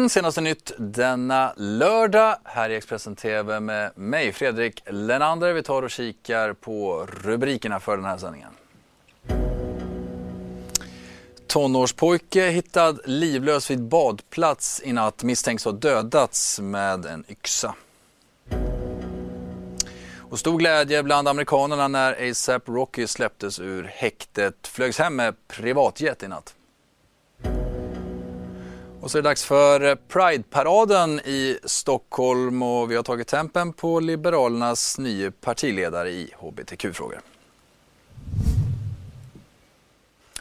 Mm, senaste nytt denna lördag här i Expressen TV med mig Fredrik Lenander. Vi tar och kikar på rubrikerna för den här sändningen. Tonårspojke hittad livlös vid badplats i natt misstänks ha dödats med en yxa. Och stor glädje bland amerikanerna när ASAP Rocky släpptes ur häktet. Flögs hem med privatjet i natt. Och så är det dags för Pride-paraden i Stockholm och vi har tagit tempen på Liberalernas nye partiledare i hbtq-frågor.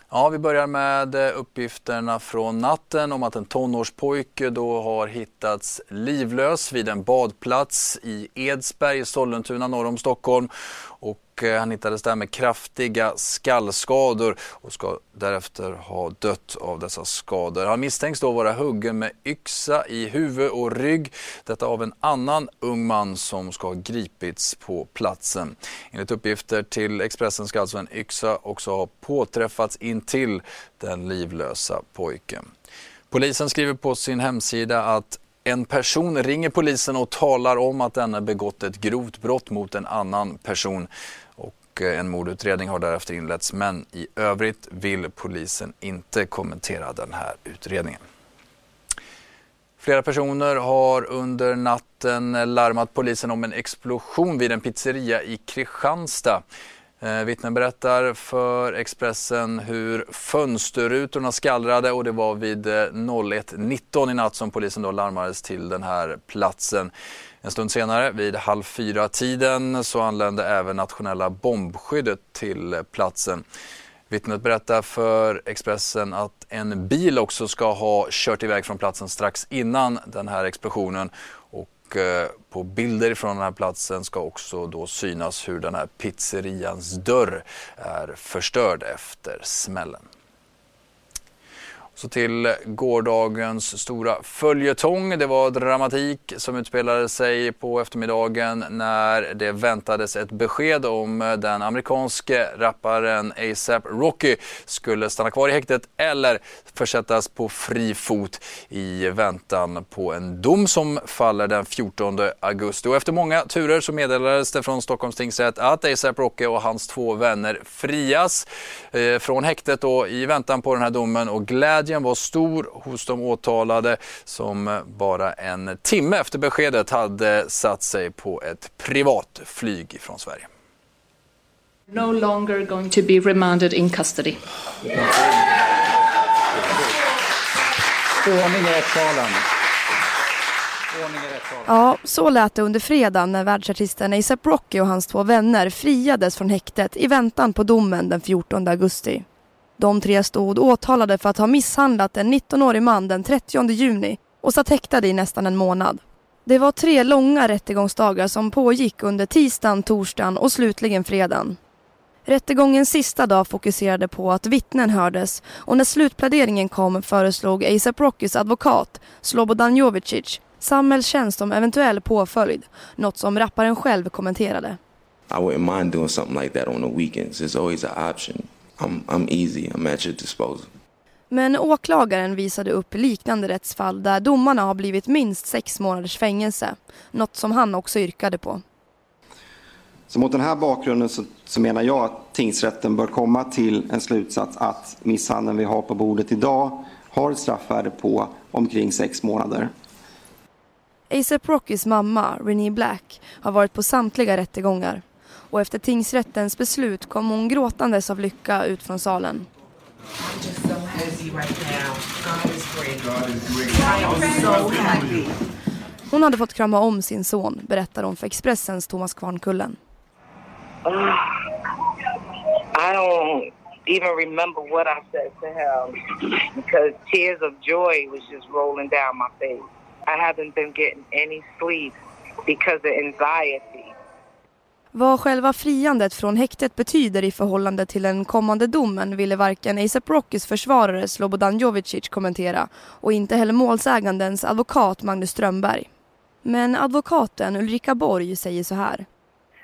Ja, vi börjar med eh, uppgifterna från natten om att en tonårspojke då har hittats livlös vid en badplats i Edsberg i Sollentuna norr om Stockholm. Och Eh, han hittades där med kraftiga skallskador och ska därefter ha dött av dessa skador. Han misstänks då vara huggen med yxa i huvud och rygg. Detta av en annan ung man som ska ha gripits på platsen. Enligt uppgifter till Expressen ska alltså en yxa också ha påträffats intill den livlösa pojken. Polisen skriver på sin hemsida att en person ringer polisen och talar om att denne begått ett grovt brott mot en annan person. och eh, en mordutredning har därefter inletts men i övrigt vill polisen inte kommentera den här utredningen. Flera personer har under natten larmat polisen om en explosion vid en pizzeria i Kristianstad. Eh, vittnen berättar för Expressen hur fönsterrutorna skallrade och det var vid eh, 01.19 i natt som polisen då larmades till den här platsen. En stund senare, vid halv fyra-tiden, så anlände även nationella bombskyddet till platsen. Vittnet berättar för Expressen att en bil också ska ha kört iväg från platsen strax innan den här explosionen. Och eh, på bilder från den här platsen ska också då synas hur den här pizzerians dörr är förstörd efter smällen. Så till gårdagens stora följetong. Det var dramatik som utspelade sig på eftermiddagen när det väntades ett besked om den amerikanske rapparen ASAP Rocky skulle stanna kvar i häktet eller försättas på fri fot i väntan på en dom som faller den 14 augusti. Och efter många turer så meddelades det från Stockholms tingsrätt att ASAP Rocky och hans två vänner frias eh, från häktet då i väntan på den här domen och glädje Glädjen var stor hos de åtalade som bara en timme efter beskedet hade satt sig på ett privat flyg från Sverige. No longer going to be remanded in custody. Ordning i rättssalen. Ja, så lät det under fredagen när världsartisten ASAP Rocky och hans två vänner friades från häktet i väntan på domen den 14 augusti. De tre stod åtalade för att ha misshandlat en 19-årig man den 30 juni och satt häktade i nästan en månad. Det var tre långa rättegångsdagar som pågick under tisdagen, torsdagen och slutligen fredagen. Rättegångens sista dag fokuserade på att vittnen hördes och när slutpläderingen kom föreslog ASAP Rockys advokat Slobodan Jovicic samhällstjänst som eventuell påföljd, något som rapparen själv kommenterade. I wouldn't mind doing something like that on the weekends. It's always an option. I'm, I'm easy, I'm at your disposal. Men åklagaren visade upp liknande rättsfall där domarna har blivit minst sex månaders fängelse. Något som han också yrkade på. Så mot den här bakgrunden så, så, menar jag att tingsrätten bör komma till en slutsats att misshandeln vi har på bordet idag har ett straffvärde på omkring sex månader. ASAP Rockys mamma, Renee Black, har varit på samtliga rättegångar och efter tingsrättens beslut kom hon gråtandes av lycka ut från salen. Hon hade fått krama om sin son, berättar hon för Expressens Thomas Kvarnkullen. I don't even remember what I said to him because tears of joy was just rolling down my face. I haven't been getting any sleep because of anxiety. Vad själva friandet från häktet betyder i förhållande till den kommande domen ville varken ASAP Rockys försvarare Slobodan Jovicic kommentera och inte heller målsägandens advokat Magnus Strömberg. Men advokaten Ulrika Borg säger så här.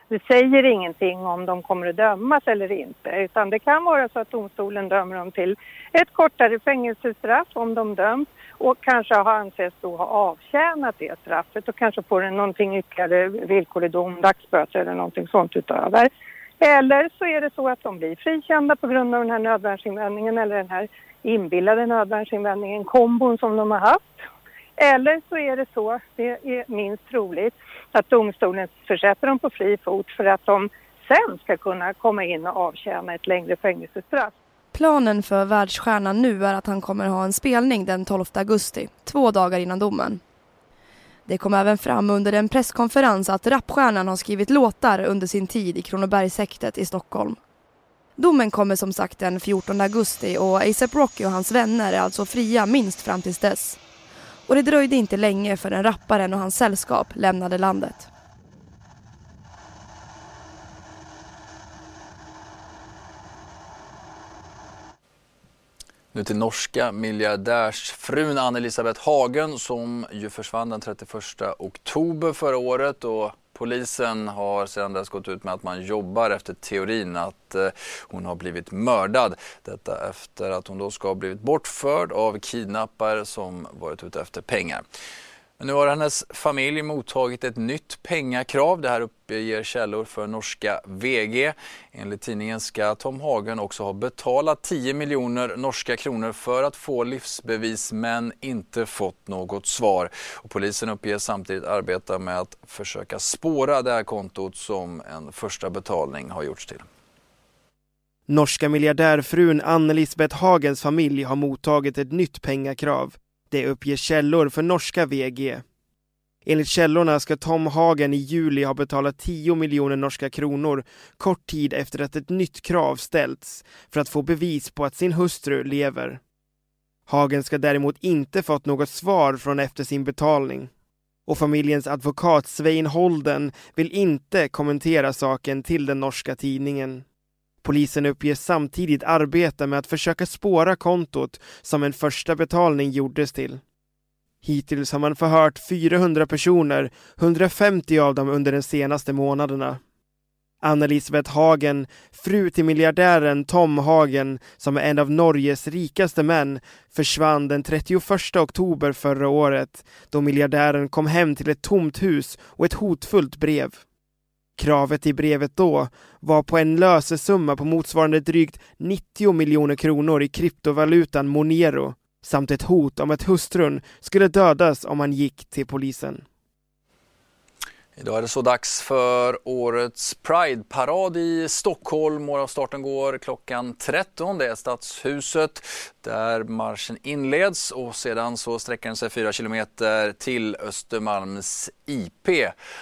Det säger ingenting om de kommer att dömas eller inte utan det kan vara så att domstolen dömer dem till ett kortare fängelsestraff om de döms och kanske har ansetts då ha avtjänat det straffet och kanske får en någonting ytterligare villkorlig dom, dagsböter eller någonting sånt utöver. Eller så är det så att de blir frikända på grund av den här nödvärnsinvändningen eller den här inbillade nödvärnsinvändningen, kombon som de har haft. Eller så är det så, det är minst troligt, att domstolen försätter dem på fri fot för att de sen ska kunna komma in och avtjäna ett längre fängelsestraff. Planen för världsstjärnan nu är att han kommer ha en spelning den 12 augusti, två dagar innan domen. Det kom även fram under en presskonferens att rapstjärnan har skrivit låtar under sin tid i Kronobergshäktet i Stockholm. Domen kommer som sagt den 14 augusti och ASAP Rocky och hans vänner är alltså fria minst fram tills dess. Och det dröjde inte länge förrän rapparen och hans sällskap lämnade landet. Nu till norska miljardärsfrun Ann-Elisabeth Hagen som ju försvann den 31 oktober förra året och polisen har sedan dess gått ut med att man jobbar efter teorin att eh, hon har blivit mördad. Detta efter att hon då ska ha blivit bortförd av kidnappare som varit ute efter pengar. Men nu har hennes familj mottagit ett nytt pengakrav. Det här uppger källor för norska VG. Enligt tidningen ska Tom Hagen också ha betalat 10 miljoner norska kronor för att få livsbevis men inte fått något svar. Och polisen uppger samtidigt arbeta med att försöka spåra det här kontot som en första betalning har gjorts till. Norska miljardärfrun Anne-Lisbeth Hagens familj har mottagit ett nytt pengakrav. Det uppger källor för norska VG. Enligt källorna ska Tom Hagen i juli ha betalat 10 miljoner norska kronor kort tid efter att ett nytt krav ställts för att få bevis på att sin hustru lever. Hagen ska däremot inte fått något svar från efter sin betalning. Och familjens advokat Svein Holden vill inte kommentera saken till den norska tidningen. Polisen uppger samtidigt arbeta med att försöka spåra kontot som en första betalning gjordes till. Hittills har man förhört 400 personer, 150 av dem under de senaste månaderna. Anna-Elisabeth Hagen, fru till miljardären Tom Hagen, som är en av Norges rikaste män, försvann den 31 oktober förra året då miljardären kom hem till ett tomt hus och ett hotfullt brev. Kravet i brevet då var på en lösesumma på motsvarande drygt 90 miljoner kronor i kryptovalutan Monero samt ett hot om att hustrun skulle dödas om han gick till polisen. Idag är det så dags för årets Pride-parad i Stockholm. Målavstarten går klockan 13. Det är Stadshuset där marschen inleds och sedan så sträcker den sig 4 kilometer till Östermalms IP.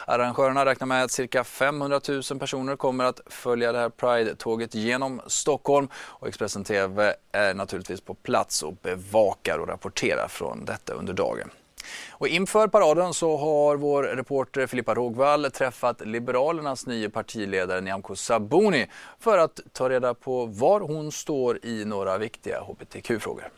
Arrangörerna räknar med att cirka 500 000 personer kommer att följa det här Pride-tåget genom Stockholm och Expressen TV är naturligtvis på plats och bevakar och rapporterar från detta under dagen. Och inför paraden så har vår reporter Filippa Rågvall träffat Liberalernas nya partiledare Nyamko Sabuni för att ta reda på var hon står i några viktiga hbtq-frågor.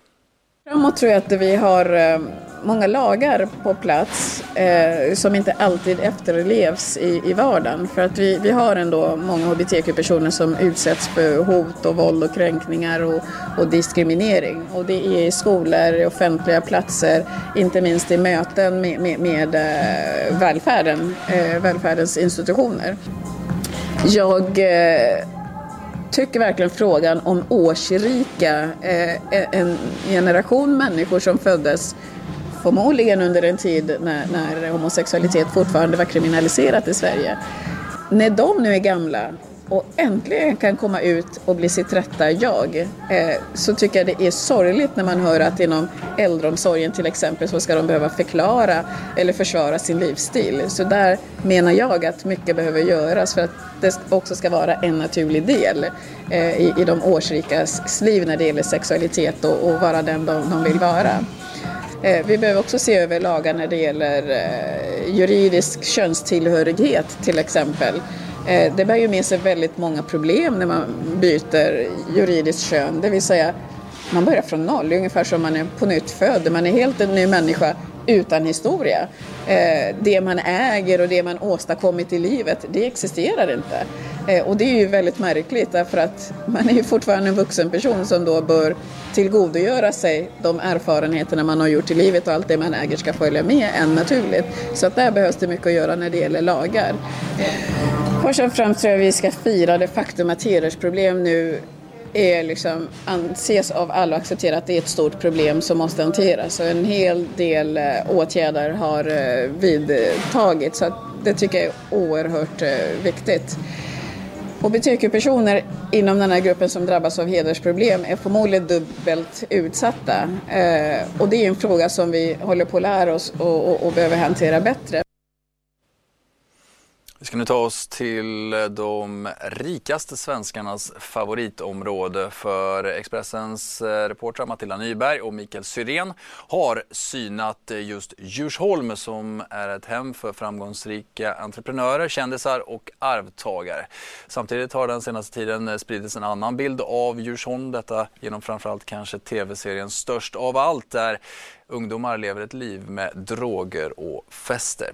Framåt tror jag att vi har eh, många lagar på plats eh, som inte alltid efterlevs i, i vardagen. För att vi, vi har ändå många hbtq-personer som utsätts för hot och våld och kränkningar och, och diskriminering. Och det är i skolor, i offentliga platser, inte minst i möten med, med, med eh, välfärden, eh, välfärdens institutioner. Jag eh, tycker verkligen frågan om årsrika, eh, en generation människor som föddes förmodligen under en tid när, när homosexualitet fortfarande var kriminaliserat i Sverige. När de nu är gamla och äntligen kan komma ut och bli sitt rätta jag eh, så tycker jag det är sorgligt när man hör att inom äldreomsorgen till exempel så ska de behöva förklara eller försvara sin livsstil. Så där menar jag att mycket behöver göras för att det också ska vara en naturlig del eh, i, i de årsrikas liv när det gäller sexualitet och, och vara den de, de vill vara. Eh, vi behöver också se över lagar när det gäller eh, juridisk könstillhörighet till exempel. Eh, det bär ju med sig väldigt många problem när man byter juridiskt kön, det vill säga man börjar från noll, ungefär som man är på nytt född. Man är helt en ny människa utan historia. Det man äger och det man åstadkommit i livet, det existerar inte. Eh, och det är ju väldigt märkligt därför att man är ju fortfarande en vuxen person som då bör tillgodogöra sig de erfarenheterna man har gjort i livet och allt det man äger ska följa med en naturligt. Så att där behövs det mycket att göra när det gäller lagar. Först och främst tror jag vi ska fira det faktum att hedersproblem nu är liksom, anses av alla acceptera att det är ett stort problem som måste hanteras. Och en hel del eh, åtgärder har eh, vidtagits. Så det tycker jag är oerhört viktigt. HBTQ-personer inom den här gruppen som drabbas av hedersproblem är förmodligen dubbelt utsatta. Eh, och det är en fråga som vi håller på att lära oss och, och, och behöver hantera bättre. Vi ska nu ta oss till eh, de rikaste svenskarnas favoritområde för Expressens eh, reportrar Matilda Nyberg och Mikael Syrén har synat eh, just Djursholm som är ett hem för framgångsrika entreprenörer, kändisar och arvtagare. Samtidigt har den senaste tiden spridits en annan bild av Djursholm, detta genom framförallt kanske tv-serien Störst av allt där ungdomar lever ett liv med droger och fester.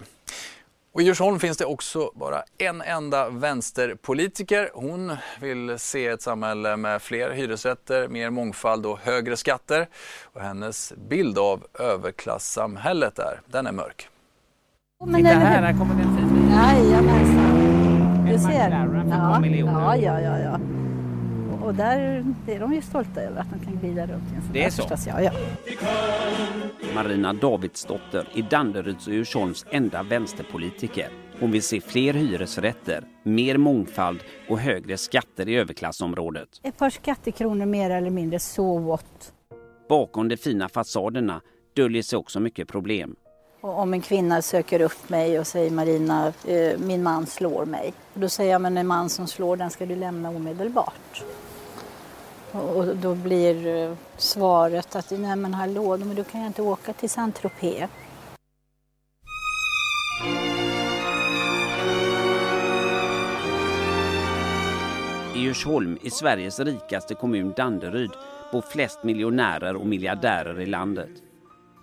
Och I Djursholm finns det också bara en enda vänsterpolitiker. Hon vill se ett samhälle med fler hyresrätter, mer mångfald och högre skatter. Och hennes bild av överklassamhället är, den är mörk. Men Titta här, här kommer det en fin bil. Jajamensan. Du ser. Ja, ja, ja, ja, ja. Och där är de ju stolta över att de kan glida runt i en sån Det är så? Förstås, ja, ja. Marina Davidsdotter är Danderyds och Djursholms enda vänsterpolitiker. Hon vill se fler hyresrätter, mer mångfald och högre skatter i överklassområdet. Ett par skattekronor mer eller mindre, så what? Bakom de fina fasaderna döljer sig också mycket problem. Och om en kvinna söker upp mig och säger Marina, eh, min man slår mig. Och då säger jag, men en man som slår den ska du lämna omedelbart. Och då blir eh, svaret att, nej men hallå, men då kan jag inte åka till Saint-Tropez. I Djursholm, i Sveriges rikaste kommun Danderyd, bor flest miljonärer och miljardärer i landet.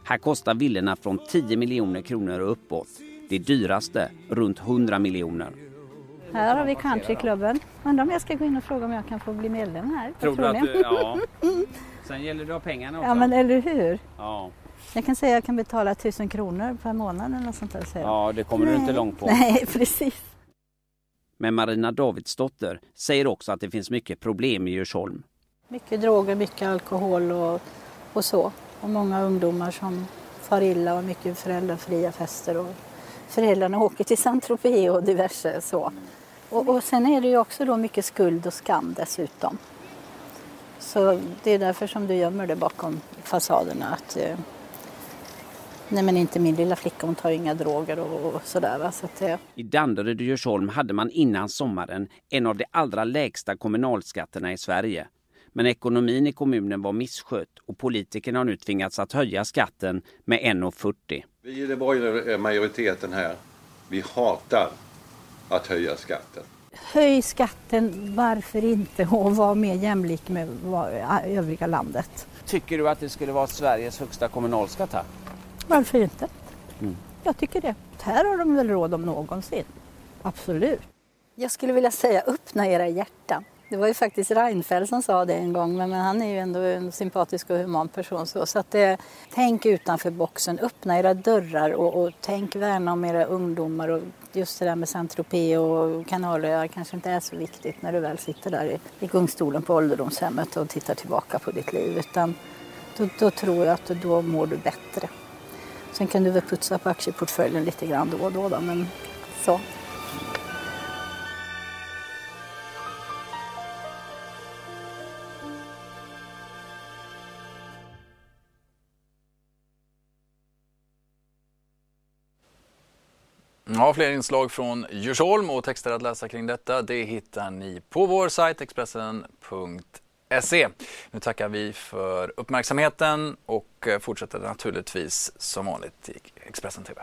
Här kostar villorna från 10 miljoner kronor och uppåt. Det dyraste runt 100 miljoner. Här har vi countryklubben. Undrar om jag ska gå in och fråga om jag kan få bli medlem här. Vad ni? ja. Sen gäller det att ha pengarna också. Ja men eller hur. Ja, Jag kan säga att jag kan betala tusen kronor per månad eller något sånt där. Säger ja det kommer du inte långt på. Nej, precis. Men Marina Davidsdotter säger också att det finns mycket problem i Djursholm. Mycket droger, mycket alkohol och, och så. Och många ungdomar som far illa och mycket föräldrafria fester. Och föräldrarna åker till Saint-Tropez och diverse så. Och, och sen är det ju också då mycket skuld och skam dessutom. Så det är därför som du gömmer det bakom fasaderna. Att, eh, nej men inte min lilla flicka, hon tar inga droger och, och sådär. Va? Så att, eh, I Danderyd och Djursholm hade man innan sommaren en av de allra lägsta kommunalskatterna i Sverige. Men ekonomin i kommunen var misskött och politikerna har nu tvingats att höja skatten med 1,40. Vi i den borgerliga majoriteten här, vi hatar att höja skatten. höj skatten, varför inte? Och var mer jämlik med övriga landet. Tycker du att det skulle vara Sveriges högsta kommunalskatt här? Varför inte? Mm. Jag tycker det. Här har de väl råd om någonsin. Absolut. Jag skulle vilja säga öppna era hjärtan. Det var ju faktiskt Reinfeldt som sa det en gång, men, men han är ju ändå en sympatisk och human person. Så, så att eh, tänk utanför boxen, öppna era dörrar och, och tänk värna om era ungdomar. Och just det där med Saint-Tropez och Kanalöar kanske inte är så viktigt när du väl sitter där i, i gungstolen på ålderdomshemmet och tittar tillbaka på ditt liv. Utan då, då tror jag att då mår du bättre. Sen kan du väl putsa på aktieportföljen lite grann då och då, då men så. Ja, fler inslag från Djursholm och texter att läsa kring detta det hittar ni på vår sajt Expressen.se. Nu tackar vi för uppmärksamheten och eh, fortsätter naturligtvis som vanligt i Expressen TV.